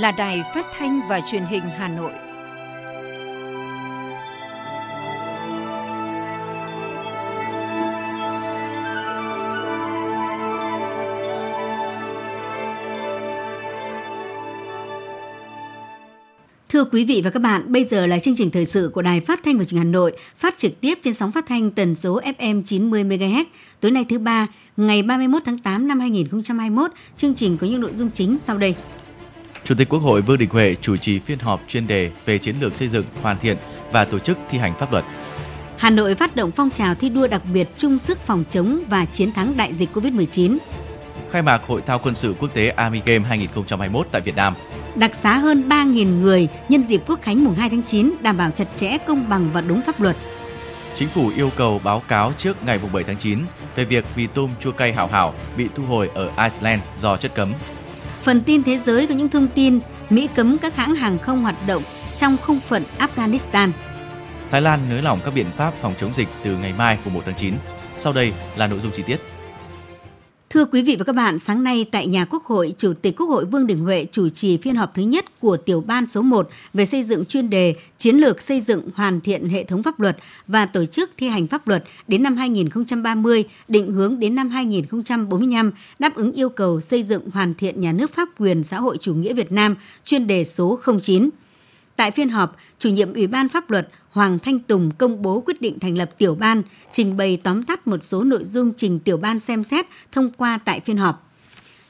là Đài Phát thanh và Truyền hình Hà Nội. Thưa quý vị và các bạn, bây giờ là chương trình thời sự của Đài Phát thanh và Truyền hình Hà Nội, phát trực tiếp trên sóng phát thanh tần số FM 90 MHz. Tối nay thứ ba, ngày 31 tháng 8 năm 2021, chương trình có những nội dung chính sau đây. Chủ tịch Quốc hội Vương Đình Huệ chủ trì phiên họp chuyên đề về chiến lược xây dựng, hoàn thiện và tổ chức thi hành pháp luật. Hà Nội phát động phong trào thi đua đặc biệt chung sức phòng chống và chiến thắng đại dịch COVID-19. Khai mạc Hội thao quân sự quốc tế Army Game 2021 tại Việt Nam. Đặc xá hơn 3.000 người nhân dịp Quốc khánh mùng 2 tháng 9 đảm bảo chặt chẽ, công bằng và đúng pháp luật. Chính phủ yêu cầu báo cáo trước ngày 7 tháng 9 về việc mì tôm chua cay hảo hảo bị thu hồi ở Iceland do chất cấm. Phần tin thế giới có những thông tin Mỹ cấm các hãng hàng không hoạt động trong không phận Afghanistan. Thái Lan nới lỏng các biện pháp phòng chống dịch từ ngày mai của 1 tháng 9. Sau đây là nội dung chi tiết. Thưa quý vị và các bạn, sáng nay tại nhà Quốc hội, Chủ tịch Quốc hội Vương Đình Huệ chủ trì phiên họp thứ nhất của tiểu ban số 1 về xây dựng chuyên đề chiến lược xây dựng hoàn thiện hệ thống pháp luật và tổ chức thi hành pháp luật đến năm 2030, định hướng đến năm 2045, đáp ứng yêu cầu xây dựng hoàn thiện nhà nước pháp quyền xã hội chủ nghĩa Việt Nam, chuyên đề số 09. Tại phiên họp, chủ nhiệm Ủy ban pháp luật Hoàng Thanh Tùng công bố quyết định thành lập tiểu ban, trình bày tóm tắt một số nội dung trình tiểu ban xem xét thông qua tại phiên họp.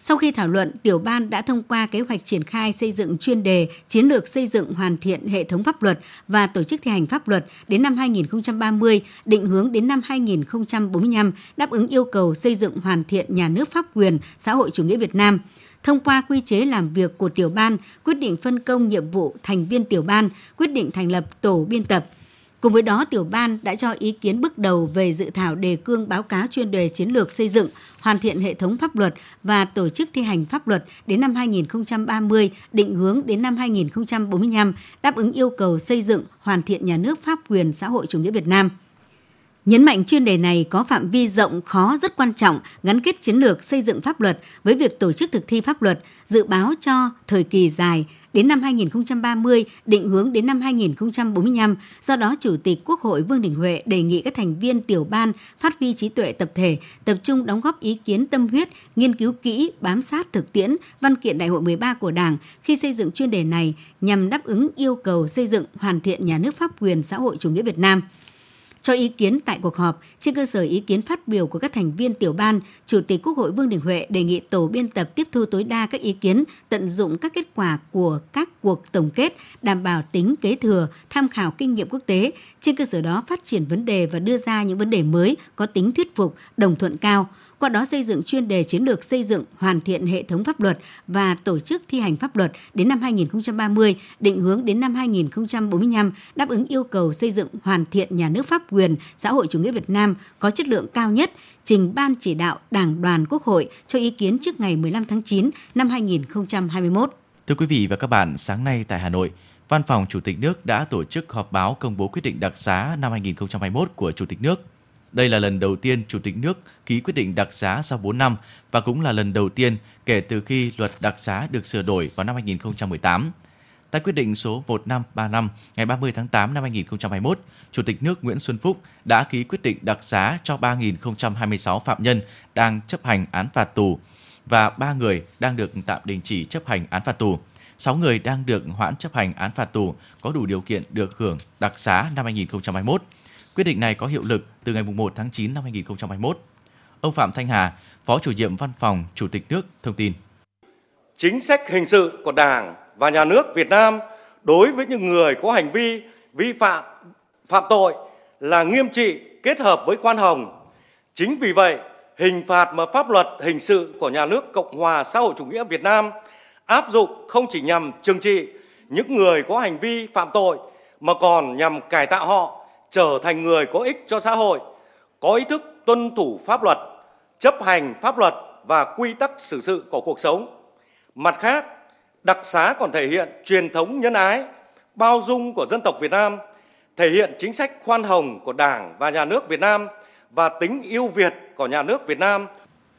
Sau khi thảo luận, tiểu ban đã thông qua kế hoạch triển khai xây dựng chuyên đề chiến lược xây dựng hoàn thiện hệ thống pháp luật và tổ chức thi hành pháp luật đến năm 2030, định hướng đến năm 2045, đáp ứng yêu cầu xây dựng hoàn thiện nhà nước pháp quyền xã hội chủ nghĩa Việt Nam – thông qua quy chế làm việc của tiểu ban, quyết định phân công nhiệm vụ thành viên tiểu ban, quyết định thành lập tổ biên tập. Cùng với đó, tiểu ban đã cho ý kiến bước đầu về dự thảo đề cương báo cáo chuyên đề chiến lược xây dựng, hoàn thiện hệ thống pháp luật và tổ chức thi hành pháp luật đến năm 2030, định hướng đến năm 2045, đáp ứng yêu cầu xây dựng, hoàn thiện nhà nước pháp quyền xã hội chủ nghĩa Việt Nam. Nhấn mạnh chuyên đề này có phạm vi rộng, khó, rất quan trọng, gắn kết chiến lược xây dựng pháp luật với việc tổ chức thực thi pháp luật, dự báo cho thời kỳ dài đến năm 2030, định hướng đến năm 2045. Do đó, Chủ tịch Quốc hội Vương Đình Huệ đề nghị các thành viên tiểu ban phát huy trí tuệ tập thể, tập trung đóng góp ý kiến tâm huyết, nghiên cứu kỹ, bám sát thực tiễn văn kiện Đại hội 13 của Đảng khi xây dựng chuyên đề này nhằm đáp ứng yêu cầu xây dựng hoàn thiện nhà nước pháp quyền xã hội chủ nghĩa Việt Nam – cho ý kiến tại cuộc họp, trên cơ sở ý kiến phát biểu của các thành viên tiểu ban, Chủ tịch Quốc hội Vương Đình Huệ đề nghị tổ biên tập tiếp thu tối đa các ý kiến, tận dụng các kết quả của các cuộc tổng kết, đảm bảo tính kế thừa, tham khảo kinh nghiệm quốc tế, trên cơ sở đó phát triển vấn đề và đưa ra những vấn đề mới có tính thuyết phục, đồng thuận cao – qua đó xây dựng chuyên đề chiến lược xây dựng hoàn thiện hệ thống pháp luật và tổ chức thi hành pháp luật đến năm 2030, định hướng đến năm 2045, đáp ứng yêu cầu xây dựng hoàn thiện nhà nước pháp quyền xã hội chủ nghĩa Việt Nam có chất lượng cao nhất, trình Ban chỉ đạo Đảng đoàn Quốc hội cho ý kiến trước ngày 15 tháng 9 năm 2021. Thưa quý vị và các bạn, sáng nay tại Hà Nội, Văn phòng Chủ tịch nước đã tổ chức họp báo công bố quyết định đặc xá năm 2021 của Chủ tịch nước. Đây là lần đầu tiên Chủ tịch nước ký quyết định đặc xá sau 4 năm và cũng là lần đầu tiên kể từ khi luật đặc xá được sửa đổi vào năm 2018. Tại quyết định số 1535 ngày 30 tháng 8 năm 2021, Chủ tịch nước Nguyễn Xuân Phúc đã ký quyết định đặc xá cho 3.026 phạm nhân đang chấp hành án phạt tù và 3 người đang được tạm đình chỉ chấp hành án phạt tù. 6 người đang được hoãn chấp hành án phạt tù có đủ điều kiện được hưởng đặc xá năm 2021 Quyết định này có hiệu lực từ ngày 1 tháng 9 năm 2021. Ông Phạm Thanh Hà, Phó chủ nhiệm Văn phòng Chủ tịch nước thông tin. Chính sách hình sự của Đảng và Nhà nước Việt Nam đối với những người có hành vi vi phạm phạm tội là nghiêm trị kết hợp với khoan hồng. Chính vì vậy, hình phạt mà pháp luật hình sự của nhà nước Cộng hòa xã hội chủ nghĩa Việt Nam áp dụng không chỉ nhằm trừng trị những người có hành vi phạm tội mà còn nhằm cải tạo họ trở thành người có ích cho xã hội, có ý thức tuân thủ pháp luật, chấp hành pháp luật và quy tắc xử sự của cuộc sống. Mặt khác, đặc xá còn thể hiện truyền thống nhân ái, bao dung của dân tộc Việt Nam, thể hiện chính sách khoan hồng của Đảng và Nhà nước Việt Nam và tính yêu Việt của Nhà nước Việt Nam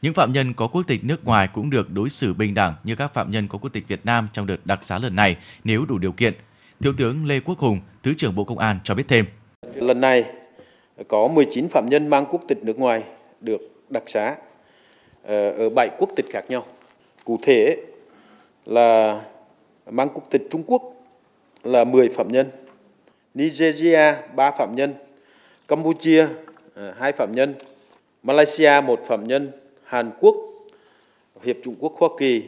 Những phạm nhân có quốc tịch nước ngoài cũng được đối xử bình đẳng như các phạm nhân có quốc tịch Việt Nam trong đợt đặc xá lần này nếu đủ điều kiện. Thiếu tướng Lê Quốc Hùng, Thứ trưởng Bộ Công an cho biết thêm. Lần này có 19 phạm nhân mang quốc tịch nước ngoài được đặc xá ờ, ở 7 quốc tịch khác nhau. Cụ thể là mang quốc tịch Trung Quốc là 10 phạm nhân, Nigeria 3 phạm nhân, Campuchia ờ, 2 phạm nhân, Malaysia 1 phạm nhân, Hàn Quốc, Hiệp Trung Quốc Hoa Kỳ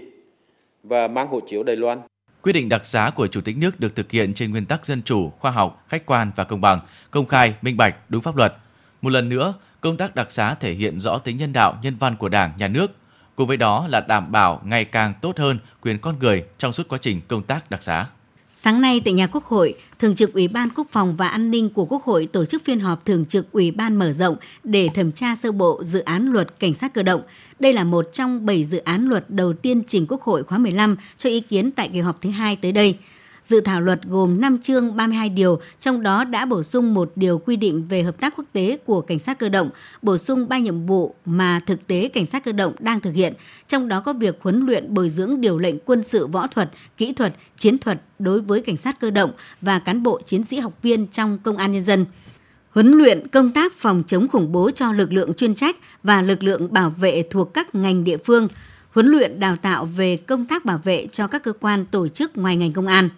và mang hộ chiếu Đài Loan. Quyết định đặc xá của Chủ tịch nước được thực hiện trên nguyên tắc dân chủ, khoa học, khách quan và công bằng, công khai, minh bạch, đúng pháp luật. Một lần nữa, công tác đặc xá thể hiện rõ tính nhân đạo, nhân văn của Đảng, Nhà nước. Cùng với đó là đảm bảo ngày càng tốt hơn quyền con người trong suốt quá trình công tác đặc xá. Sáng nay tại nhà Quốc hội, Thường trực Ủy ban Quốc phòng và An ninh của Quốc hội tổ chức phiên họp Thường trực Ủy ban mở rộng để thẩm tra sơ bộ dự án luật cảnh sát cơ động. Đây là một trong 7 dự án luật đầu tiên trình Quốc hội khóa 15 cho ý kiến tại kỳ họp thứ hai tới đây. Dự thảo luật gồm 5 chương 32 điều, trong đó đã bổ sung một điều quy định về hợp tác quốc tế của cảnh sát cơ động, bổ sung ba nhiệm vụ mà thực tế cảnh sát cơ động đang thực hiện, trong đó có việc huấn luyện bồi dưỡng điều lệnh quân sự võ thuật, kỹ thuật, chiến thuật đối với cảnh sát cơ động và cán bộ chiến sĩ học viên trong công an nhân dân. Huấn luyện công tác phòng chống khủng bố cho lực lượng chuyên trách và lực lượng bảo vệ thuộc các ngành địa phương, huấn luyện đào tạo về công tác bảo vệ cho các cơ quan tổ chức ngoài ngành công an.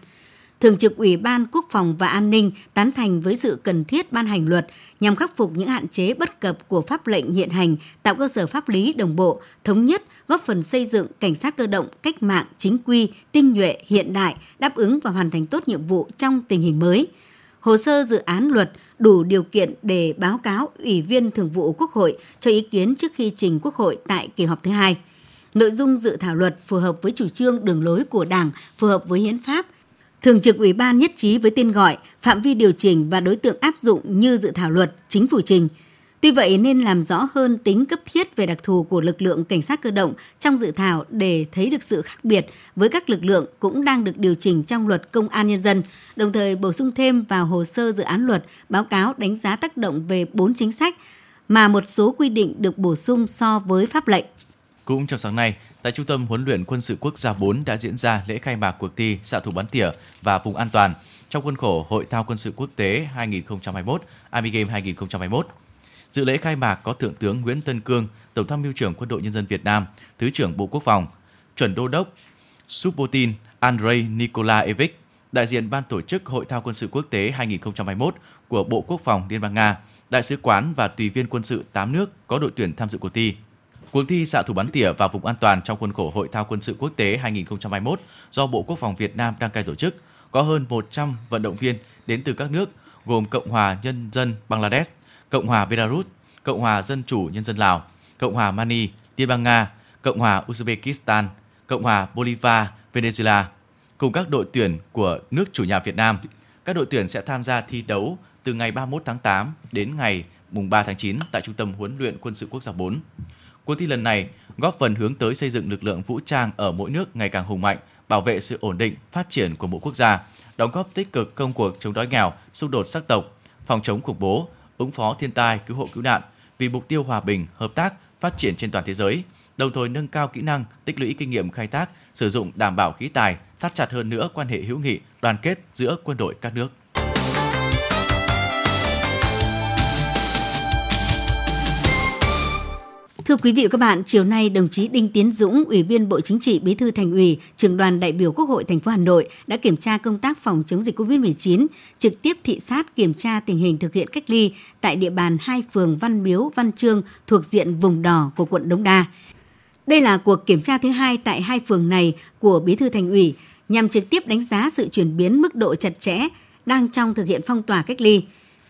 Thường trực Ủy ban Quốc phòng và An ninh tán thành với sự cần thiết ban hành luật nhằm khắc phục những hạn chế bất cập của pháp lệnh hiện hành, tạo cơ sở pháp lý đồng bộ, thống nhất, góp phần xây dựng cảnh sát cơ động cách mạng, chính quy, tinh nhuệ, hiện đại, đáp ứng và hoàn thành tốt nhiệm vụ trong tình hình mới. Hồ sơ dự án luật đủ điều kiện để báo cáo Ủy viên Thường vụ Quốc hội cho ý kiến trước khi trình Quốc hội tại kỳ họp thứ hai. Nội dung dự thảo luật phù hợp với chủ trương đường lối của Đảng, phù hợp với hiến pháp, Thường trực Ủy ban nhất trí với tên gọi, phạm vi điều chỉnh và đối tượng áp dụng như dự thảo luật chính phủ trình. Tuy vậy nên làm rõ hơn tính cấp thiết về đặc thù của lực lượng cảnh sát cơ động trong dự thảo để thấy được sự khác biệt với các lực lượng cũng đang được điều chỉnh trong luật công an nhân dân, đồng thời bổ sung thêm vào hồ sơ dự án luật báo cáo đánh giá tác động về bốn chính sách mà một số quy định được bổ sung so với pháp lệnh. Cũng trong sáng nay, tại Trung tâm Huấn luyện Quân sự Quốc gia 4 đã diễn ra lễ khai mạc cuộc thi xạ thủ bắn tỉa và vùng an toàn trong khuôn khổ Hội thao quân sự quốc tế 2021 Army Game 2021. Dự lễ khai mạc có Thượng tướng Nguyễn Tân Cương, Tổng tham mưu trưởng Quân đội Nhân dân Việt Nam, Thứ trưởng Bộ Quốc phòng, chuẩn đô đốc Subotin Andrei Nikolaevich, đại diện ban tổ chức Hội thao quân sự quốc tế 2021 của Bộ Quốc phòng Liên bang Nga, đại sứ quán và tùy viên quân sự 8 nước có đội tuyển tham dự cuộc thi. Cuộc thi xạ thủ bắn tỉa vào vùng an toàn trong khuôn khổ Hội thao quân sự quốc tế 2021 do Bộ Quốc phòng Việt Nam đăng cai tổ chức có hơn 100 vận động viên đến từ các nước gồm Cộng hòa Nhân dân Bangladesh, Cộng hòa Belarus, Cộng hòa Dân chủ Nhân dân Lào, Cộng hòa Mani, Liên bang Nga, Cộng hòa Uzbekistan, Cộng hòa Bolivar, Venezuela, cùng các đội tuyển của nước chủ nhà Việt Nam. Các đội tuyển sẽ tham gia thi đấu từ ngày 31 tháng 8 đến ngày mùng 3 tháng 9 tại Trung tâm Huấn luyện Quân sự Quốc gia 4. Cuộc thi lần này góp phần hướng tới xây dựng lực lượng vũ trang ở mỗi nước ngày càng hùng mạnh, bảo vệ sự ổn định, phát triển của mỗi quốc gia, đóng góp tích cực công cuộc chống đói nghèo, xung đột sắc tộc, phòng chống khủng bố, ứng phó thiên tai, cứu hộ cứu nạn vì mục tiêu hòa bình, hợp tác, phát triển trên toàn thế giới, đồng thời nâng cao kỹ năng, tích lũy kinh nghiệm khai thác, sử dụng đảm bảo khí tài, thắt chặt hơn nữa quan hệ hữu nghị, đoàn kết giữa quân đội các nước. Thưa quý vị và các bạn, chiều nay đồng chí Đinh Tiến Dũng, Ủy viên Bộ Chính trị, Bí thư Thành ủy, Trưởng đoàn đại biểu Quốc hội thành phố Hà Nội đã kiểm tra công tác phòng chống dịch COVID-19, trực tiếp thị sát kiểm tra tình hình thực hiện cách ly tại địa bàn hai phường Văn Miếu, Văn Trương thuộc diện vùng đỏ của quận Đống Đa. Đây là cuộc kiểm tra thứ hai tại hai phường này của Bí thư Thành ủy nhằm trực tiếp đánh giá sự chuyển biến mức độ chặt chẽ đang trong thực hiện phong tỏa cách ly.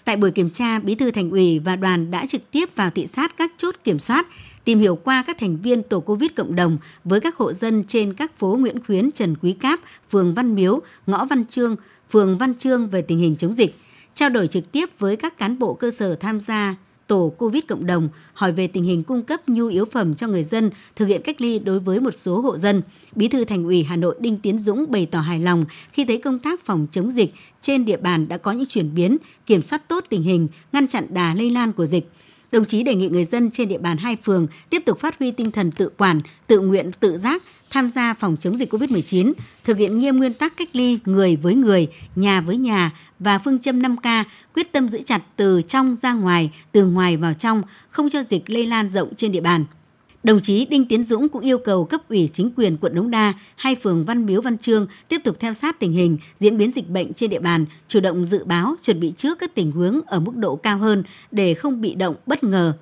Tại buổi kiểm tra, Bí thư Thành ủy và đoàn đã trực tiếp vào thị sát các chốt kiểm soát, tìm hiểu qua các thành viên tổ Covid cộng đồng với các hộ dân trên các phố Nguyễn Khuyến, Trần Quý Cáp, phường Văn Miếu, ngõ Văn Trương, phường Văn Trương về tình hình chống dịch, trao đổi trực tiếp với các cán bộ cơ sở tham gia tổ COVID cộng đồng hỏi về tình hình cung cấp nhu yếu phẩm cho người dân thực hiện cách ly đối với một số hộ dân. Bí thư Thành ủy Hà Nội Đinh Tiến Dũng bày tỏ hài lòng khi thấy công tác phòng chống dịch trên địa bàn đã có những chuyển biến, kiểm soát tốt tình hình, ngăn chặn đà lây lan của dịch Đồng chí đề nghị người dân trên địa bàn hai phường tiếp tục phát huy tinh thần tự quản, tự nguyện, tự giác, tham gia phòng chống dịch COVID-19, thực hiện nghiêm nguyên tắc cách ly người với người, nhà với nhà và phương châm 5K, quyết tâm giữ chặt từ trong ra ngoài, từ ngoài vào trong, không cho dịch lây lan rộng trên địa bàn. Đồng chí Đinh Tiến Dũng cũng yêu cầu cấp ủy chính quyền quận Đống Đa, hai phường Văn Miếu Văn Trương tiếp tục theo sát tình hình, diễn biến dịch bệnh trên địa bàn, chủ động dự báo, chuẩn bị trước các tình huống ở mức độ cao hơn để không bị động bất ngờ.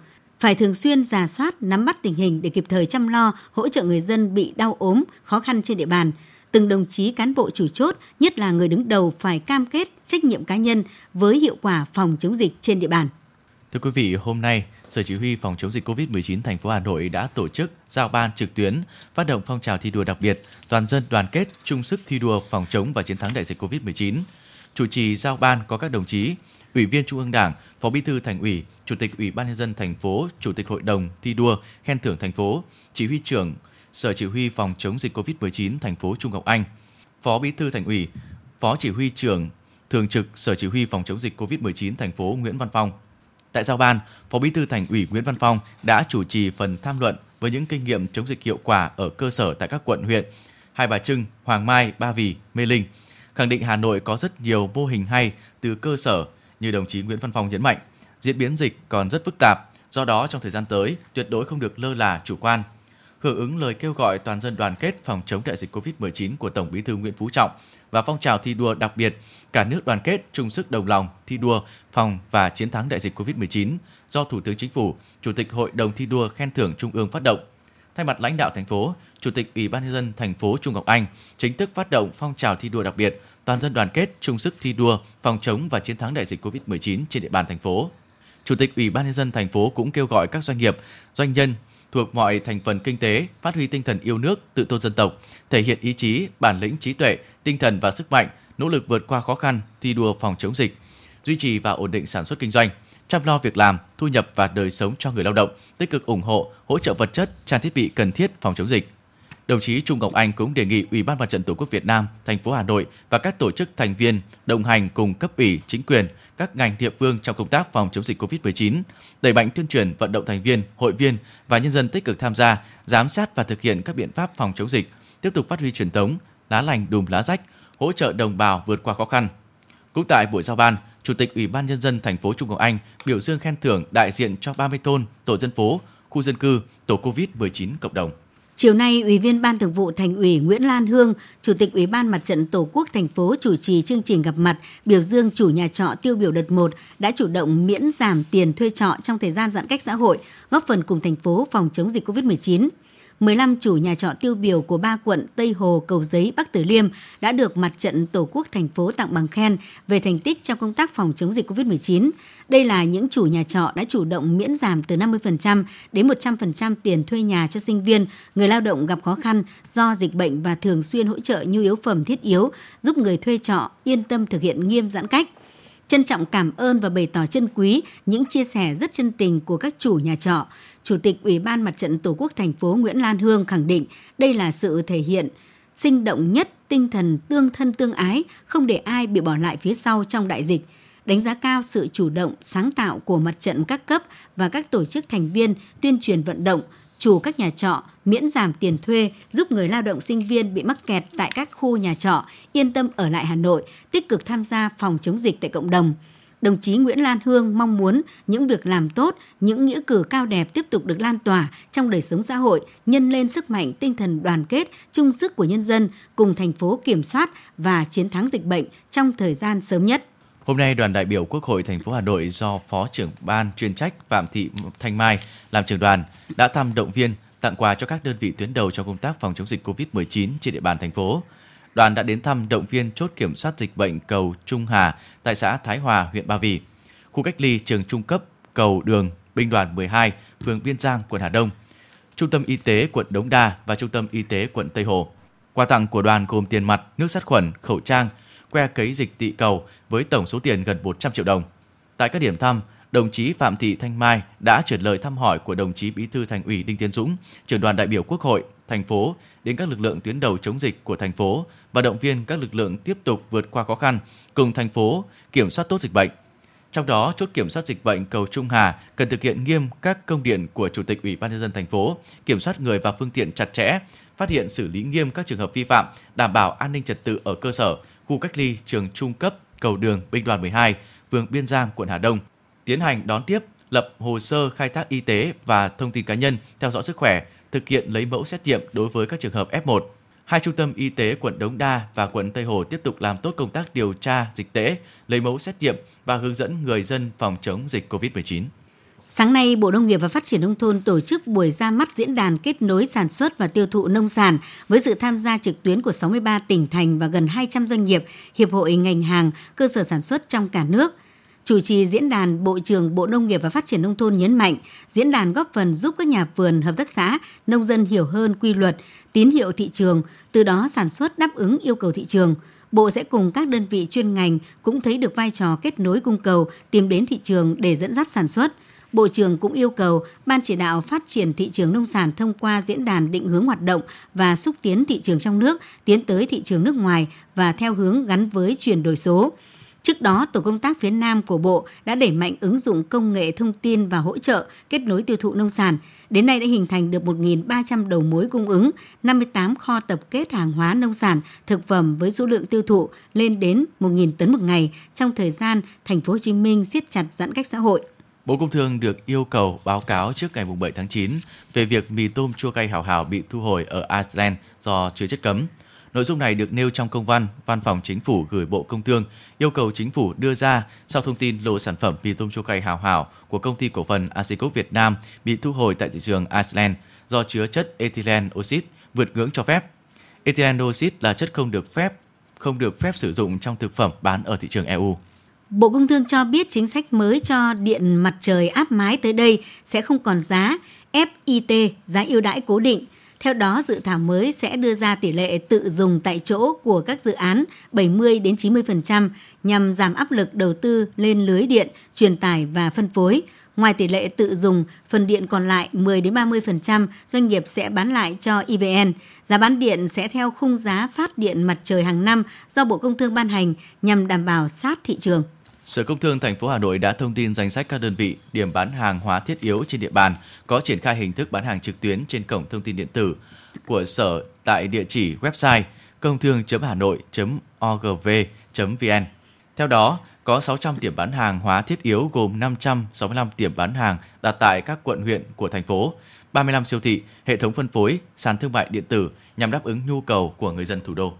Phải thường xuyên giả soát, nắm bắt tình hình để kịp thời chăm lo, hỗ trợ người dân bị đau ốm, khó khăn trên địa bàn. Từng đồng chí cán bộ chủ chốt, nhất là người đứng đầu phải cam kết trách nhiệm cá nhân với hiệu quả phòng chống dịch trên địa bàn. Thưa quý vị, hôm nay, Sở Chỉ huy phòng chống dịch COVID-19 thành phố Hà Nội đã tổ chức giao ban trực tuyến phát động phong trào thi đua đặc biệt toàn dân đoàn kết chung sức thi đua phòng chống và chiến thắng đại dịch COVID-19. Chủ trì giao ban có các đồng chí Ủy viên Trung ương Đảng, Phó Bí thư Thành ủy, Chủ tịch Ủy ban nhân dân thành phố, Chủ tịch Hội đồng thi đua khen thưởng thành phố, Chỉ huy trưởng Sở Chỉ huy phòng chống dịch COVID-19 thành phố Trung Ngọc Anh, Phó Bí thư Thành ủy, Phó Chỉ huy trưởng Thường trực Sở Chỉ huy phòng chống dịch COVID-19 thành phố Nguyễn Văn Phong Tại giao ban, Phó Bí thư Thành ủy Nguyễn Văn Phong đã chủ trì phần tham luận với những kinh nghiệm chống dịch hiệu quả ở cơ sở tại các quận huyện Hai Bà Trưng, Hoàng Mai, Ba Vì, Mê Linh. Khẳng định Hà Nội có rất nhiều mô hình hay từ cơ sở như đồng chí Nguyễn Văn Phong nhấn mạnh. Diễn biến dịch còn rất phức tạp, do đó trong thời gian tới tuyệt đối không được lơ là chủ quan. Hưởng ứng lời kêu gọi toàn dân đoàn kết phòng chống đại dịch COVID-19 của Tổng Bí thư Nguyễn Phú Trọng, và phong trào thi đua đặc biệt cả nước đoàn kết chung sức đồng lòng thi đua phòng và chiến thắng đại dịch Covid-19 do Thủ tướng Chính phủ, Chủ tịch Hội đồng thi đua khen thưởng Trung ương phát động. Thay mặt lãnh đạo thành phố, Chủ tịch Ủy ban nhân dân thành phố Trung Ngọc Anh chính thức phát động phong trào thi đua đặc biệt toàn dân đoàn kết chung sức thi đua phòng chống và chiến thắng đại dịch Covid-19 trên địa bàn thành phố. Chủ tịch Ủy ban nhân dân thành phố cũng kêu gọi các doanh nghiệp, doanh nhân thuộc mọi thành phần kinh tế phát huy tinh thần yêu nước, tự tôn dân tộc, thể hiện ý chí, bản lĩnh trí tuệ, tinh thần và sức mạnh, nỗ lực vượt qua khó khăn, thi đua phòng chống dịch, duy trì và ổn định sản xuất kinh doanh, chăm lo việc làm, thu nhập và đời sống cho người lao động, tích cực ủng hộ, hỗ trợ vật chất, trang thiết bị cần thiết phòng chống dịch. Đồng chí Trung Ngọc Anh cũng đề nghị Ủy ban Mặt trận Tổ quốc Việt Nam, thành phố Hà Nội và các tổ chức thành viên đồng hành cùng cấp ủy, chính quyền, các ngành địa phương trong công tác phòng chống dịch COVID-19, đẩy mạnh tuyên truyền vận động thành viên, hội viên và nhân dân tích cực tham gia, giám sát và thực hiện các biện pháp phòng chống dịch, tiếp tục phát huy truyền thống lá lành đùm lá rách, hỗ trợ đồng bào vượt qua khó khăn. Cũng tại buổi giao ban, Chủ tịch Ủy ban nhân dân thành phố Trung Ngọc Anh biểu dương khen thưởng đại diện cho 30 thôn, tổ dân phố, khu dân cư, tổ COVID-19 cộng đồng. Chiều nay, Ủy viên Ban Thường vụ Thành ủy Nguyễn Lan Hương, Chủ tịch Ủy ban Mặt trận Tổ quốc thành phố chủ trì chương trình gặp mặt biểu dương chủ nhà trọ tiêu biểu đợt 1 đã chủ động miễn giảm tiền thuê trọ trong thời gian giãn cách xã hội, góp phần cùng thành phố phòng chống dịch COVID-19. 15 chủ nhà trọ tiêu biểu của ba quận Tây Hồ, Cầu Giấy, Bắc Từ Liêm đã được mặt trận Tổ quốc thành phố tặng bằng khen về thành tích trong công tác phòng chống dịch COVID-19. Đây là những chủ nhà trọ đã chủ động miễn giảm từ 50% đến 100% tiền thuê nhà cho sinh viên, người lao động gặp khó khăn do dịch bệnh và thường xuyên hỗ trợ nhu yếu phẩm thiết yếu, giúp người thuê trọ yên tâm thực hiện nghiêm giãn cách trân trọng cảm ơn và bày tỏ chân quý những chia sẻ rất chân tình của các chủ nhà trọ. Chủ tịch Ủy ban Mặt trận Tổ quốc thành phố Nguyễn Lan Hương khẳng định đây là sự thể hiện sinh động nhất tinh thần tương thân tương ái, không để ai bị bỏ lại phía sau trong đại dịch đánh giá cao sự chủ động, sáng tạo của mặt trận các cấp và các tổ chức thành viên tuyên truyền vận động, chủ các nhà trọ miễn giảm tiền thuê giúp người lao động sinh viên bị mắc kẹt tại các khu nhà trọ yên tâm ở lại Hà Nội, tích cực tham gia phòng chống dịch tại cộng đồng. Đồng chí Nguyễn Lan Hương mong muốn những việc làm tốt, những nghĩa cử cao đẹp tiếp tục được lan tỏa trong đời sống xã hội, nhân lên sức mạnh tinh thần đoàn kết, chung sức của nhân dân cùng thành phố kiểm soát và chiến thắng dịch bệnh trong thời gian sớm nhất. Hôm nay, đoàn đại biểu Quốc hội thành phố Hà Nội do Phó trưởng ban chuyên trách Phạm Thị Thanh Mai làm trưởng đoàn đã thăm động viên, tặng quà cho các đơn vị tuyến đầu trong công tác phòng chống dịch COVID-19 trên địa bàn thành phố. Đoàn đã đến thăm động viên chốt kiểm soát dịch bệnh cầu Trung Hà tại xã Thái Hòa, huyện Ba Vì, khu cách ly trường trung cấp cầu Đường, binh đoàn 12, phường Biên Giang, quận Hà Đông, Trung tâm Y tế quận Đống Đa và Trung tâm Y tế quận Tây Hồ. Quà tặng của đoàn gồm tiền mặt, nước sát khuẩn, khẩu trang, que cấy dịch tị cầu với tổng số tiền gần 100 triệu đồng. Tại các điểm thăm, đồng chí Phạm Thị Thanh Mai đã chuyển lời thăm hỏi của đồng chí Bí thư Thành ủy Đinh Tiến Dũng, trưởng đoàn đại biểu Quốc hội, thành phố đến các lực lượng tuyến đầu chống dịch của thành phố và động viên các lực lượng tiếp tục vượt qua khó khăn cùng thành phố kiểm soát tốt dịch bệnh. Trong đó, chốt kiểm soát dịch bệnh cầu Trung Hà cần thực hiện nghiêm các công điện của Chủ tịch Ủy ban nhân dân thành phố, kiểm soát người và phương tiện chặt chẽ, phát hiện xử lý nghiêm các trường hợp vi phạm, đảm bảo an ninh trật tự ở cơ sở, khu cách ly, trường trung cấp, cầu đường, binh đoàn 12, phường Biên Giang, quận Hà Đông, tiến hành đón tiếp, lập hồ sơ khai thác y tế và thông tin cá nhân, theo dõi sức khỏe, thực hiện lấy mẫu xét nghiệm đối với các trường hợp F1. Hai trung tâm y tế quận Đống Đa và quận Tây Hồ tiếp tục làm tốt công tác điều tra dịch tễ, lấy mẫu xét nghiệm và hướng dẫn người dân phòng chống dịch COVID-19. Sáng nay, Bộ Nông nghiệp và Phát triển Nông thôn tổ chức buổi ra mắt diễn đàn kết nối sản xuất và tiêu thụ nông sản với sự tham gia trực tuyến của 63 tỉnh thành và gần 200 doanh nghiệp, hiệp hội ngành hàng, cơ sở sản xuất trong cả nước. Chủ trì diễn đàn, Bộ trưởng Bộ Nông nghiệp và Phát triển Nông thôn nhấn mạnh, diễn đàn góp phần giúp các nhà vườn, hợp tác xã, nông dân hiểu hơn quy luật, tín hiệu thị trường, từ đó sản xuất đáp ứng yêu cầu thị trường. Bộ sẽ cùng các đơn vị chuyên ngành cũng thấy được vai trò kết nối cung cầu, tìm đến thị trường để dẫn dắt sản xuất. Bộ trưởng cũng yêu cầu Ban chỉ đạo phát triển thị trường nông sản thông qua diễn đàn định hướng hoạt động và xúc tiến thị trường trong nước, tiến tới thị trường nước ngoài và theo hướng gắn với chuyển đổi số. Trước đó, tổ công tác phía Nam của Bộ đã đẩy mạnh ứng dụng công nghệ thông tin và hỗ trợ kết nối tiêu thụ nông sản. Đến nay đã hình thành được 1.300 đầu mối cung ứng, 58 kho tập kết hàng hóa nông sản, thực phẩm với số lượng tiêu thụ lên đến 1.000 tấn một ngày trong thời gian thành phố Hồ Chí Minh siết chặt giãn cách xã hội. Bộ Công Thương được yêu cầu báo cáo trước ngày 7 tháng 9 về việc mì tôm chua cay hảo hảo bị thu hồi ở Iceland do chứa chất cấm. Nội dung này được nêu trong công văn Văn phòng Chính phủ gửi Bộ Công Thương yêu cầu Chính phủ đưa ra sau thông tin lộ sản phẩm mì tôm chua cay hảo hảo của công ty cổ phần Asicook Việt Nam bị thu hồi tại thị trường Iceland do chứa chất ethylene oxide vượt ngưỡng cho phép. Ethylene oxide là chất không được phép, không được phép sử dụng trong thực phẩm bán ở thị trường EU. Bộ Công Thương cho biết chính sách mới cho điện mặt trời áp mái tới đây sẽ không còn giá FIT, giá ưu đãi cố định. Theo đó, dự thảo mới sẽ đưa ra tỷ lệ tự dùng tại chỗ của các dự án 70 đến 90% nhằm giảm áp lực đầu tư lên lưới điện, truyền tải và phân phối. Ngoài tỷ lệ tự dùng, phần điện còn lại 10 đến 30% doanh nghiệp sẽ bán lại cho EVN. Giá bán điện sẽ theo khung giá phát điện mặt trời hàng năm do Bộ Công Thương ban hành nhằm đảm bảo sát thị trường. Sở Công Thương thành phố Hà Nội đã thông tin danh sách các đơn vị điểm bán hàng hóa thiết yếu trên địa bàn có triển khai hình thức bán hàng trực tuyến trên cổng thông tin điện tử của Sở tại địa chỉ website công thương.hà nội.org.vn. Theo đó, có 600 điểm bán hàng hóa thiết yếu gồm 565 điểm bán hàng đặt tại các quận huyện của thành phố, 35 siêu thị, hệ thống phân phối, sàn thương mại điện tử nhằm đáp ứng nhu cầu của người dân thủ đô.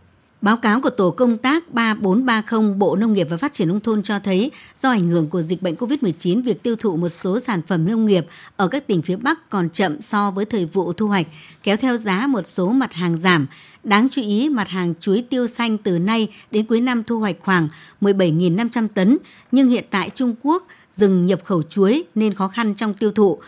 Báo cáo của Tổ công tác 3430 Bộ Nông nghiệp và Phát triển Nông thôn cho thấy do ảnh hưởng của dịch bệnh COVID-19, việc tiêu thụ một số sản phẩm nông nghiệp ở các tỉnh phía Bắc còn chậm so với thời vụ thu hoạch, kéo theo giá một số mặt hàng giảm. Đáng chú ý, mặt hàng chuối tiêu xanh từ nay đến cuối năm thu hoạch khoảng 17.500 tấn, nhưng hiện tại Trung Quốc dừng nhập khẩu chuối nên khó khăn trong tiêu thụ.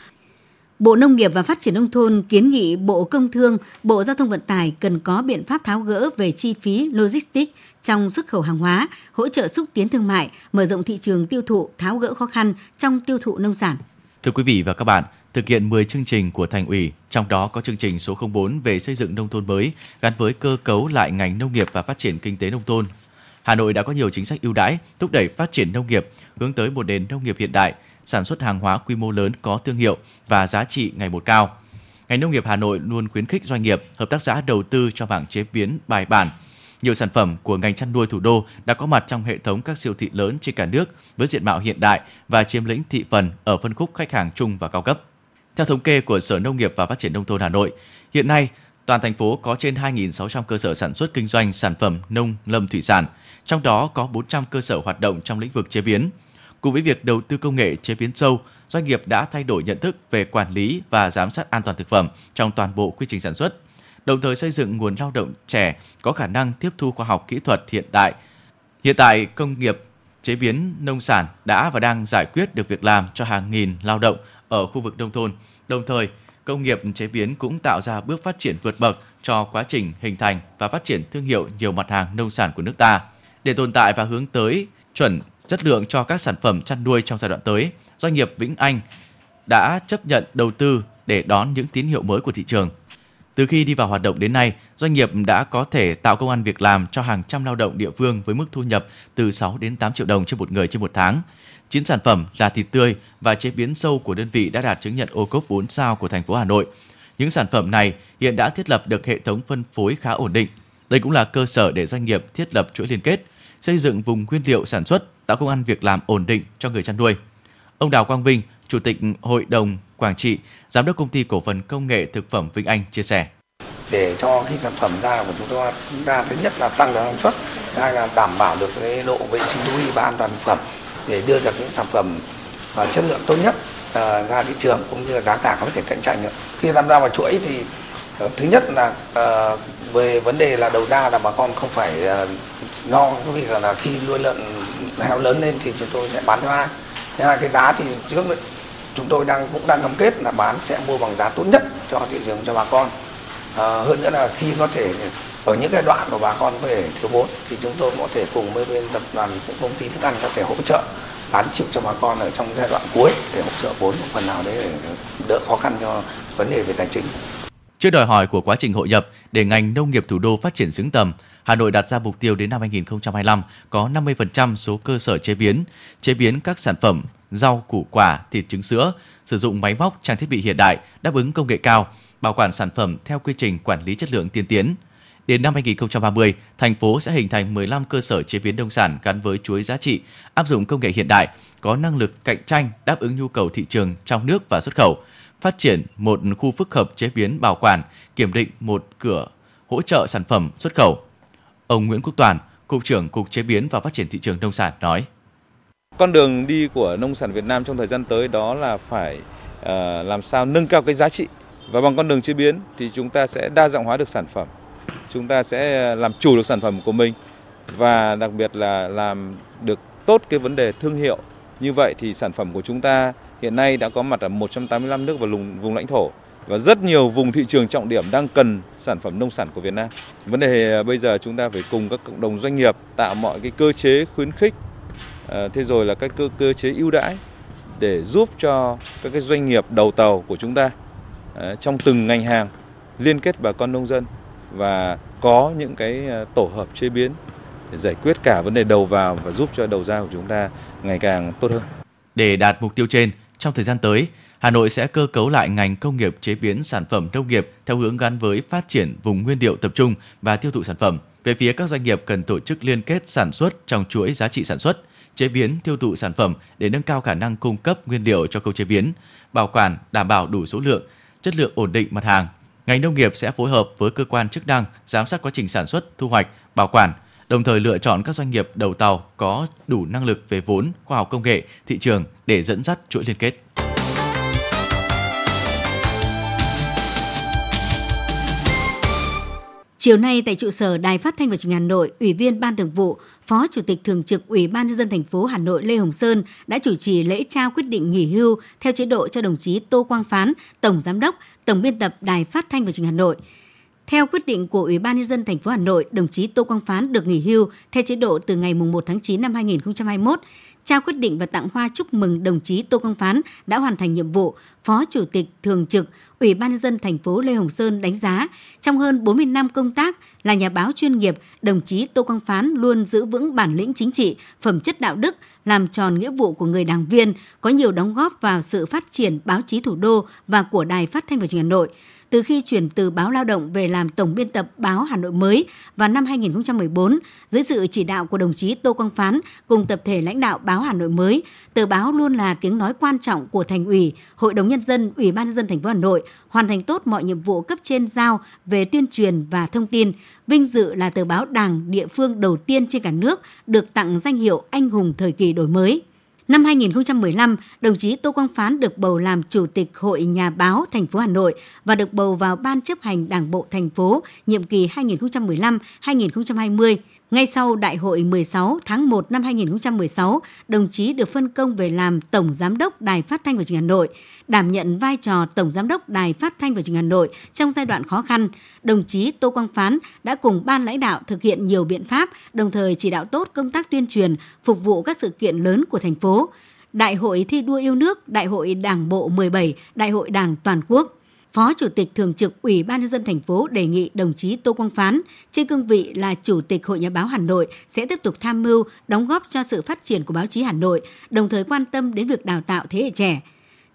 Bộ Nông nghiệp và Phát triển Nông thôn kiến nghị Bộ Công Thương, Bộ Giao thông Vận tải cần có biện pháp tháo gỡ về chi phí logistics trong xuất khẩu hàng hóa, hỗ trợ xúc tiến thương mại, mở rộng thị trường tiêu thụ, tháo gỡ khó khăn trong tiêu thụ nông sản. Thưa quý vị và các bạn, thực hiện 10 chương trình của Thành ủy, trong đó có chương trình số 04 về xây dựng nông thôn mới gắn với cơ cấu lại ngành nông nghiệp và phát triển kinh tế nông thôn. Hà Nội đã có nhiều chính sách ưu đãi thúc đẩy phát triển nông nghiệp, hướng tới một nền nông nghiệp hiện đại, sản xuất hàng hóa quy mô lớn có thương hiệu và giá trị ngày một cao. Ngành nông nghiệp Hà Nội luôn khuyến khích doanh nghiệp, hợp tác xã đầu tư cho mảng chế biến bài bản. Nhiều sản phẩm của ngành chăn nuôi thủ đô đã có mặt trong hệ thống các siêu thị lớn trên cả nước với diện mạo hiện đại và chiếm lĩnh thị phần ở phân khúc khách hàng trung và cao cấp. Theo thống kê của Sở Nông nghiệp và Phát triển Nông thôn Hà Nội, hiện nay toàn thành phố có trên 2.600 cơ sở sản xuất kinh doanh sản phẩm nông lâm thủy sản, trong đó có 400 cơ sở hoạt động trong lĩnh vực chế biến, Cùng với việc đầu tư công nghệ chế biến sâu, doanh nghiệp đã thay đổi nhận thức về quản lý và giám sát an toàn thực phẩm trong toàn bộ quy trình sản xuất, đồng thời xây dựng nguồn lao động trẻ có khả năng tiếp thu khoa học kỹ thuật hiện đại. Hiện tại, công nghiệp chế biến nông sản đã và đang giải quyết được việc làm cho hàng nghìn lao động ở khu vực nông thôn. Đồng thời, công nghiệp chế biến cũng tạo ra bước phát triển vượt bậc cho quá trình hình thành và phát triển thương hiệu nhiều mặt hàng nông sản của nước ta. Để tồn tại và hướng tới chuẩn chất lượng cho các sản phẩm chăn nuôi trong giai đoạn tới, doanh nghiệp Vĩnh Anh đã chấp nhận đầu tư để đón những tín hiệu mới của thị trường. Từ khi đi vào hoạt động đến nay, doanh nghiệp đã có thể tạo công an việc làm cho hàng trăm lao động địa phương với mức thu nhập từ 6 đến 8 triệu đồng trên một người trên một tháng. Chín sản phẩm là thịt tươi và chế biến sâu của đơn vị đã đạt chứng nhận ô cốp 4 sao của thành phố Hà Nội. Những sản phẩm này hiện đã thiết lập được hệ thống phân phối khá ổn định. Đây cũng là cơ sở để doanh nghiệp thiết lập chuỗi liên kết, xây dựng vùng nguyên liệu sản xuất, tạo công an việc làm ổn định cho người chăn nuôi. Ông Đào Quang Vinh, Chủ tịch Hội đồng Quảng trị, Giám đốc Công ty Cổ phần Công nghệ Thực phẩm Vinh Anh chia sẻ. Để cho khi sản phẩm ra của chúng ta, chúng ta thứ nhất là tăng được năng suất, hai là đảm bảo được cái độ vệ sinh thú y và an toàn thực phẩm để đưa được những sản phẩm và chất lượng tốt nhất à, ra thị trường cũng như là giá cả có thể cạnh tranh được. Khi tham gia vào chuỗi thì ờ, thứ nhất là ờ, về vấn đề là đầu ra là bà con không phải ờ, lo cái việc là khi nuôi lợn heo lớn lên thì chúng tôi sẽ bán cho ai. thế là cái giá thì trước chúng tôi đang cũng đang cam kết là bán sẽ mua bằng giá tốt nhất cho thị trường cho bà con. À, hơn nữa là khi có thể ở những cái đoạn của bà con có thể thiếu vốn thì chúng tôi có thể cùng với bên tập đoàn công ty thức ăn có thể hỗ trợ bán chịu cho bà con ở trong giai đoạn cuối để hỗ trợ vốn một phần nào đấy để đỡ khó khăn cho vấn đề về tài chính. Trước đòi hỏi của quá trình hội nhập để ngành nông nghiệp thủ đô phát triển xứng tầm, Hà Nội đặt ra mục tiêu đến năm 2025 có 50% số cơ sở chế biến, chế biến các sản phẩm rau, củ quả, thịt trứng sữa, sử dụng máy móc, trang thiết bị hiện đại, đáp ứng công nghệ cao, bảo quản sản phẩm theo quy trình quản lý chất lượng tiên tiến. Đến năm 2030, thành phố sẽ hình thành 15 cơ sở chế biến nông sản gắn với chuỗi giá trị, áp dụng công nghệ hiện đại, có năng lực cạnh tranh đáp ứng nhu cầu thị trường trong nước và xuất khẩu, phát triển một khu phức hợp chế biến bảo quản, kiểm định một cửa hỗ trợ sản phẩm xuất khẩu. Ông Nguyễn Quốc Toàn, Cục trưởng Cục Chế biến và Phát triển thị trường nông sản nói: Con đường đi của nông sản Việt Nam trong thời gian tới đó là phải uh, làm sao nâng cao cái giá trị. Và bằng con đường chế biến thì chúng ta sẽ đa dạng hóa được sản phẩm. Chúng ta sẽ ờ, làm chủ được sản phẩm của mình và đặc biệt là làm được tốt cái vấn đề thương hiệu. Như vậy thì sản phẩm của chúng ta hiện nay đã có mặt ở 185 nước và vùng, vùng lãnh thổ và rất nhiều vùng thị trường trọng điểm đang cần sản phẩm nông sản của Việt Nam. Vấn đề à, bây giờ chúng ta phải cùng các cộng đồng doanh nghiệp tạo mọi cái cơ chế khuyến khích, à, thế rồi là các cơ cơ chế ưu đãi để giúp cho các cái doanh nghiệp đầu tàu của chúng ta à, trong từng ngành hàng liên kết bà con nông dân và có những cái tổ hợp chế biến để giải quyết cả vấn đề đầu vào và giúp cho đầu ra của chúng ta ngày càng tốt hơn. Để đạt mục tiêu trên, trong thời gian tới, Hà Nội sẽ cơ cấu lại ngành công nghiệp chế biến sản phẩm nông nghiệp theo hướng gắn với phát triển vùng nguyên liệu tập trung và tiêu thụ sản phẩm. Về phía các doanh nghiệp cần tổ chức liên kết sản xuất trong chuỗi giá trị sản xuất, chế biến, tiêu thụ sản phẩm để nâng cao khả năng cung cấp nguyên liệu cho khâu chế biến, bảo quản đảm bảo đủ số lượng, chất lượng ổn định mặt hàng, ngành nông nghiệp sẽ phối hợp với cơ quan chức năng giám sát quá trình sản xuất, thu hoạch, bảo quản, đồng thời lựa chọn các doanh nghiệp đầu tàu có đủ năng lực về vốn, khoa học công nghệ, thị trường để dẫn dắt chuỗi liên kết. Chiều nay tại trụ sở Đài Phát thanh và Truyền hình Hà Nội, Ủy viên Ban Thường vụ, Phó Chủ tịch Thường trực Ủy ban nhân dân thành phố Hà Nội Lê Hồng Sơn đã chủ trì lễ trao quyết định nghỉ hưu theo chế độ cho đồng chí Tô Quang Phán, Tổng giám đốc, Tổng biên tập Đài Phát thanh và Truyền hình Hà Nội. Theo quyết định của Ủy ban nhân dân thành phố Hà Nội, đồng chí Tô Quang Phán được nghỉ hưu theo chế độ từ ngày 1 tháng 9 năm 2021 trao quyết định và tặng hoa chúc mừng đồng chí Tô Quang Phán đã hoàn thành nhiệm vụ Phó Chủ tịch Thường trực Ủy ban nhân dân thành phố Lê Hồng Sơn đánh giá. Trong hơn 40 năm công tác là nhà báo chuyên nghiệp, đồng chí Tô Quang Phán luôn giữ vững bản lĩnh chính trị, phẩm chất đạo đức, làm tròn nghĩa vụ của người đảng viên, có nhiều đóng góp vào sự phát triển báo chí thủ đô và của Đài Phát thanh và Truyền hình Hà Nội từ khi chuyển từ báo Lao động về làm tổng biên tập báo Hà Nội mới vào năm 2014 dưới sự chỉ đạo của đồng chí Tô Quang Phán cùng tập thể lãnh đạo báo Hà Nội mới, tờ báo luôn là tiếng nói quan trọng của thành ủy, Hội đồng nhân dân, Ủy ban nhân dân thành phố Hà Nội hoàn thành tốt mọi nhiệm vụ cấp trên giao về tuyên truyền và thông tin, vinh dự là tờ báo Đảng địa phương đầu tiên trên cả nước được tặng danh hiệu anh hùng thời kỳ đổi mới. Năm 2015, đồng chí Tô Quang Phán được bầu làm Chủ tịch Hội Nhà báo thành phố Hà Nội và được bầu vào Ban chấp hành Đảng bộ thành phố nhiệm kỳ 2015-2020. Ngay sau Đại hội 16 tháng 1 năm 2016, đồng chí được phân công về làm Tổng Giám đốc Đài Phát thanh và Truyền hình Hà Nội, đảm nhận vai trò Tổng Giám đốc Đài Phát thanh và Truyền hình Hà Nội trong giai đoạn khó khăn. Đồng chí Tô Quang Phán đã cùng ban lãnh đạo thực hiện nhiều biện pháp, đồng thời chỉ đạo tốt công tác tuyên truyền, phục vụ các sự kiện lớn của thành phố. Đại hội thi đua yêu nước, Đại hội Đảng bộ 17, Đại hội Đảng toàn quốc Phó Chủ tịch Thường trực Ủy ban nhân dân thành phố đề nghị đồng chí Tô Quang Phán trên cương vị là Chủ tịch Hội Nhà báo Hà Nội sẽ tiếp tục tham mưu, đóng góp cho sự phát triển của báo chí Hà Nội, đồng thời quan tâm đến việc đào tạo thế hệ trẻ.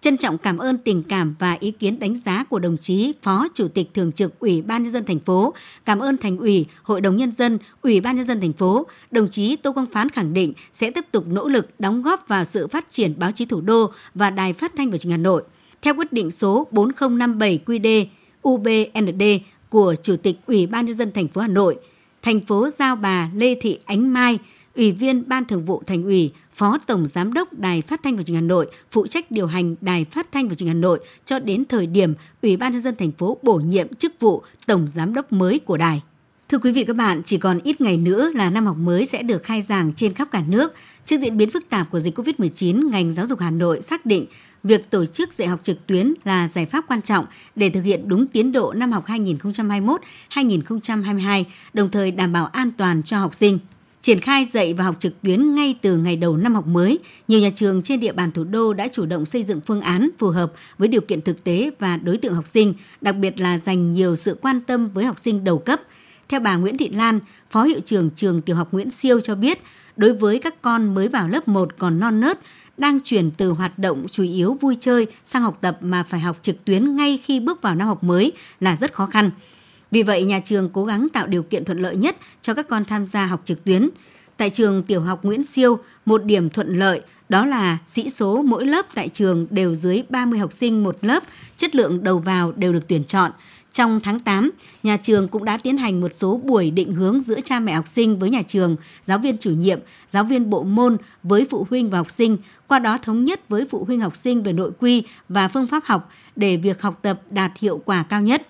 Trân trọng cảm ơn tình cảm và ý kiến đánh giá của đồng chí Phó Chủ tịch Thường trực Ủy ban nhân dân thành phố, cảm ơn Thành ủy, Hội đồng nhân dân, Ủy ban nhân dân thành phố. Đồng chí Tô Quang Phán khẳng định sẽ tiếp tục nỗ lực đóng góp vào sự phát triển báo chí thủ đô và Đài Phát thanh và Truyền hình Hà Nội theo quyết định số 4057 QĐ UBND của Chủ tịch Ủy ban nhân dân thành phố Hà Nội, thành phố giao bà Lê Thị Ánh Mai, Ủy viên Ban Thường vụ Thành ủy, Phó Tổng Giám đốc Đài Phát thanh và Truyền hình Hà Nội, phụ trách điều hành Đài Phát thanh và Truyền hình Hà Nội cho đến thời điểm Ủy ban nhân dân thành phố bổ nhiệm chức vụ Tổng Giám đốc mới của đài. Thưa quý vị các bạn, chỉ còn ít ngày nữa là năm học mới sẽ được khai giảng trên khắp cả nước. Trước diễn biến phức tạp của dịch COVID-19, ngành giáo dục Hà Nội xác định việc tổ chức dạy học trực tuyến là giải pháp quan trọng để thực hiện đúng tiến độ năm học 2021-2022, đồng thời đảm bảo an toàn cho học sinh. Triển khai dạy và học trực tuyến ngay từ ngày đầu năm học mới, nhiều nhà trường trên địa bàn thủ đô đã chủ động xây dựng phương án phù hợp với điều kiện thực tế và đối tượng học sinh, đặc biệt là dành nhiều sự quan tâm với học sinh đầu cấp. Theo bà Nguyễn Thị Lan, Phó hiệu trưởng trường tiểu học Nguyễn Siêu cho biết, đối với các con mới vào lớp 1 còn non nớt, đang chuyển từ hoạt động chủ yếu vui chơi sang học tập mà phải học trực tuyến ngay khi bước vào năm học mới là rất khó khăn. Vì vậy, nhà trường cố gắng tạo điều kiện thuận lợi nhất cho các con tham gia học trực tuyến. Tại trường tiểu học Nguyễn Siêu, một điểm thuận lợi đó là sĩ số mỗi lớp tại trường đều dưới 30 học sinh một lớp, chất lượng đầu vào đều được tuyển chọn. Trong tháng 8, nhà trường cũng đã tiến hành một số buổi định hướng giữa cha mẹ học sinh với nhà trường, giáo viên chủ nhiệm, giáo viên bộ môn với phụ huynh và học sinh, qua đó thống nhất với phụ huynh học sinh về nội quy và phương pháp học để việc học tập đạt hiệu quả cao nhất.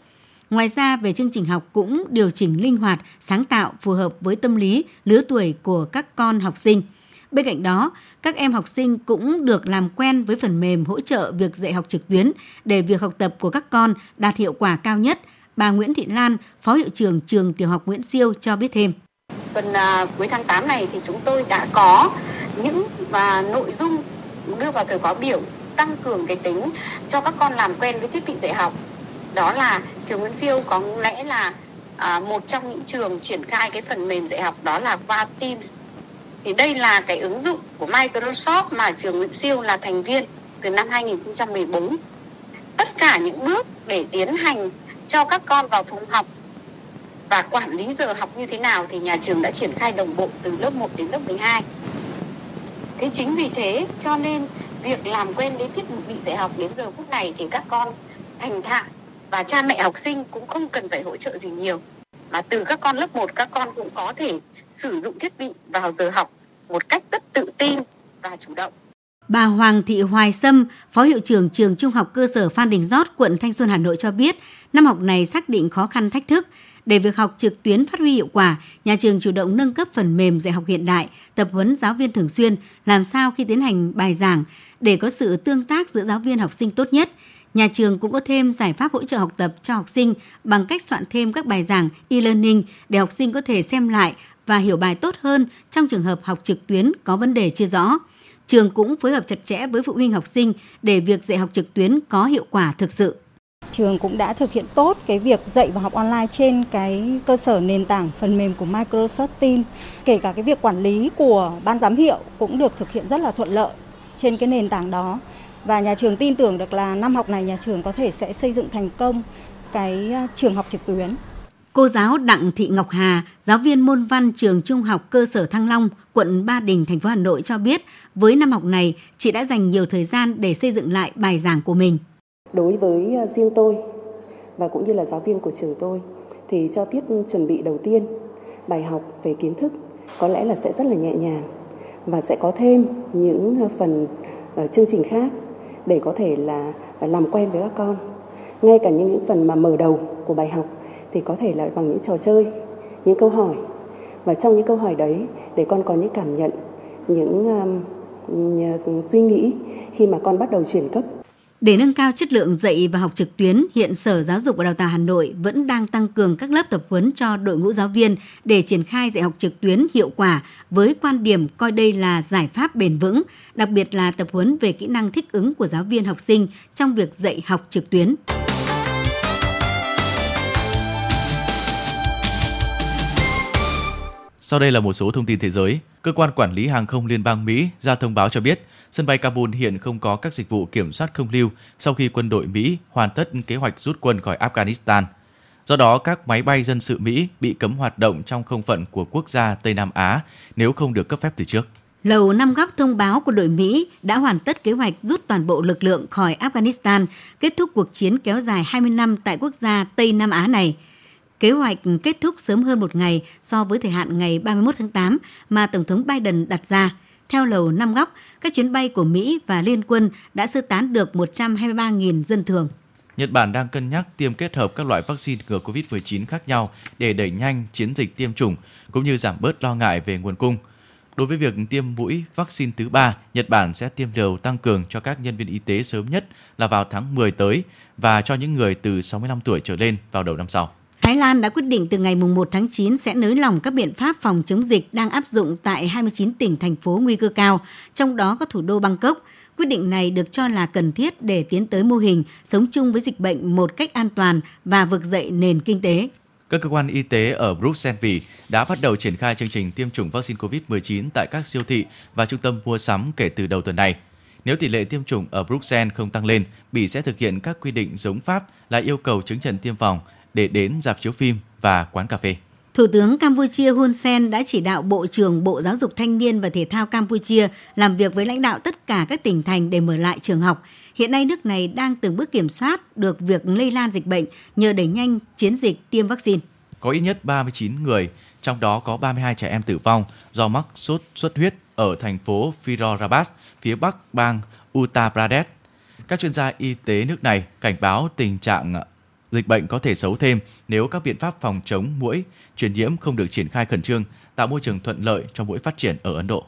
Ngoài ra, về chương trình học cũng điều chỉnh linh hoạt, sáng tạo, phù hợp với tâm lý, lứa tuổi của các con học sinh. Bên cạnh đó, các em học sinh cũng được làm quen với phần mềm hỗ trợ việc dạy học trực tuyến để việc học tập của các con đạt hiệu quả cao nhất. Bà Nguyễn Thị Lan, Phó Hiệu trưởng trường Tiểu học Nguyễn Siêu cho biết thêm. Tuần uh, à, cuối tháng 8 này thì chúng tôi đã có những và nội dung đưa vào thời khóa biểu tăng cường cái tính cho các con làm quen với thiết bị dạy học đó là trường Nguyễn Siêu có lẽ là à, một trong những trường triển khai cái phần mềm dạy học đó là qua Teams thì đây là cái ứng dụng của Microsoft mà trường Nguyễn Siêu là thành viên từ năm 2014 tất cả những bước để tiến hành cho các con vào phòng học và quản lý giờ học như thế nào thì nhà trường đã triển khai đồng bộ từ lớp 1 đến lớp 12 thế chính vì thế cho nên việc làm quen với thiết bị dạy học đến giờ phút này thì các con thành thạo và cha mẹ học sinh cũng không cần phải hỗ trợ gì nhiều. Mà từ các con lớp 1 các con cũng có thể sử dụng thiết bị vào giờ học một cách rất tự tin và chủ động. Bà Hoàng Thị Hoài Sâm, Phó Hiệu trưởng Trường Trung học cơ sở Phan Đình Giót, quận Thanh Xuân, Hà Nội cho biết, năm học này xác định khó khăn thách thức. Để việc học trực tuyến phát huy hiệu quả, nhà trường chủ động nâng cấp phần mềm dạy học hiện đại, tập huấn giáo viên thường xuyên, làm sao khi tiến hành bài giảng để có sự tương tác giữa giáo viên học sinh tốt nhất – Nhà trường cũng có thêm giải pháp hỗ trợ học tập cho học sinh bằng cách soạn thêm các bài giảng e-learning để học sinh có thể xem lại và hiểu bài tốt hơn trong trường hợp học trực tuyến có vấn đề chưa rõ. Trường cũng phối hợp chặt chẽ với phụ huynh học sinh để việc dạy học trực tuyến có hiệu quả thực sự. Trường cũng đã thực hiện tốt cái việc dạy và học online trên cái cơ sở nền tảng phần mềm của Microsoft Teams. Kể cả cái việc quản lý của ban giám hiệu cũng được thực hiện rất là thuận lợi trên cái nền tảng đó và nhà trường tin tưởng được là năm học này nhà trường có thể sẽ xây dựng thành công cái à, trường học trực tuyến. Cô giáo Đặng Thị Ngọc Hà, giáo viên môn văn trường Trung học cơ sở Thăng Long, quận Ba Đình, thành phố Hà Nội cho biết, với năm học này, chị đã dành nhiều thời gian để xây dựng lại bài giảng của mình. Đối với ờ, riêng tôi và cũng như là giáo viên của trường tôi thì cho tiết chuẩn bị đầu tiên bài học về kiến thức có lẽ là sẽ rất là nhẹ nhàng và sẽ có thêm những ờ, phần ờ, chương trình khác để có thể là làm quen với các con ngay cả những, những phần mà mở đầu của bài học thì có thể là bằng những trò chơi những câu hỏi và trong những câu hỏi đấy để con có những cảm nhận những um, suy nghĩ khi mà con bắt đầu chuyển cấp để nâng cao chất lượng dạy và học trực tuyến, hiện Sở Giáo dục và Đào tạo Hà Nội vẫn đang tăng cường các lớp tập huấn cho đội ngũ giáo viên để triển khai dạy học trực tuyến hiệu quả với quan điểm coi đây là giải pháp bền vững, đặc biệt là tập huấn về kỹ năng thích ứng của giáo viên học sinh trong việc dạy học trực tuyến. Sau đây là một số thông tin thế giới. Cơ quan quản lý hàng không liên bang Mỹ ra thông báo cho biết sân bay Kabul hiện không có các dịch vụ kiểm soát không lưu sau khi quân đội Mỹ hoàn tất kế hoạch rút quân khỏi Afghanistan. Do đó, các máy bay dân sự Mỹ bị cấm hoạt động trong không phận của quốc gia Tây Nam Á nếu không được cấp phép từ trước. Lầu Năm Góc thông báo của đội Mỹ đã hoàn tất kế hoạch rút toàn bộ lực lượng khỏi Afghanistan, kết thúc cuộc chiến kéo dài 20 năm tại quốc gia Tây Nam Á này. Kế hoạch kết thúc sớm hơn một ngày so với thời hạn ngày 31 tháng 8 mà Tổng thống Biden đặt ra. Theo Lầu Năm Góc, các chuyến bay của Mỹ và Liên quân đã sơ tán được 123.000 dân thường. Nhật Bản đang cân nhắc tiêm kết hợp các loại vaccine ngừa COVID-19 khác nhau để đẩy nhanh chiến dịch tiêm chủng cũng như giảm bớt lo ngại về nguồn cung. Đối với việc tiêm mũi vaccine thứ ba, Nhật Bản sẽ tiêm liều tăng cường cho các nhân viên y tế sớm nhất là vào tháng 10 tới và cho những người từ 65 tuổi trở lên vào đầu năm sau. Thái Lan đã quyết định từ ngày 1 tháng 9 sẽ nới lỏng các biện pháp phòng chống dịch đang áp dụng tại 29 tỉnh thành phố nguy cơ cao, trong đó có thủ đô Bangkok. Quyết định này được cho là cần thiết để tiến tới mô hình sống chung với dịch bệnh một cách an toàn và vực dậy nền kinh tế. Các cơ quan y tế ở Bruxelles Bỉ đã bắt đầu triển khai chương trình tiêm chủng vaccine COVID-19 tại các siêu thị và trung tâm mua sắm kể từ đầu tuần này. Nếu tỷ lệ tiêm chủng ở Bruxelles không tăng lên, Bỉ sẽ thực hiện các quy định giống Pháp là yêu cầu chứng nhận tiêm phòng để đến dạp chiếu phim và quán cà phê. Thủ tướng Campuchia Hun Sen đã chỉ đạo Bộ trưởng Bộ Giáo dục Thanh niên và Thể thao Campuchia làm việc với lãnh đạo tất cả các tỉnh thành để mở lại trường học. Hiện nay nước này đang từng bước kiểm soát được việc lây lan dịch bệnh nhờ đẩy nhanh chiến dịch tiêm vaccine. Có ít nhất 39 người, trong đó có 32 trẻ em tử vong do mắc sốt xuất huyết ở thành phố Firozabad, phía bắc bang Uttar Pradesh. Các chuyên gia y tế nước này cảnh báo tình trạng dịch bệnh có thể xấu thêm nếu các biện pháp phòng chống mũi truyền nhiễm không được triển khai khẩn trương, tạo môi trường thuận lợi cho mũi phát triển ở Ấn Độ.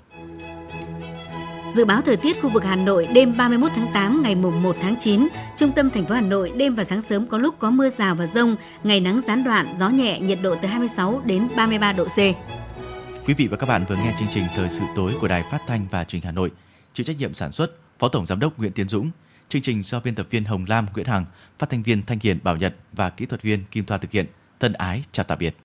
Dự báo thời tiết khu vực Hà Nội đêm 31 tháng 8 ngày mùng 1 tháng 9, trung tâm thành phố Hà Nội đêm và sáng sớm có lúc có mưa rào và rông, ngày nắng gián đoạn, gió nhẹ, nhiệt độ từ 26 đến 33 độ C. Quý vị và các bạn vừa nghe chương trình Thời sự tối của Đài Phát thanh và Truyền hình Hà Nội. Chịu trách nhiệm sản xuất Phó Tổng giám đốc Nguyễn Tiến Dũng. Chương trình do biên tập viên Hồng Lam Nguyễn Hằng, phát thanh viên Thanh Hiền, Bảo Nhật và kỹ thuật viên Kim Thoa thực hiện. Thân ái, chào tạm biệt.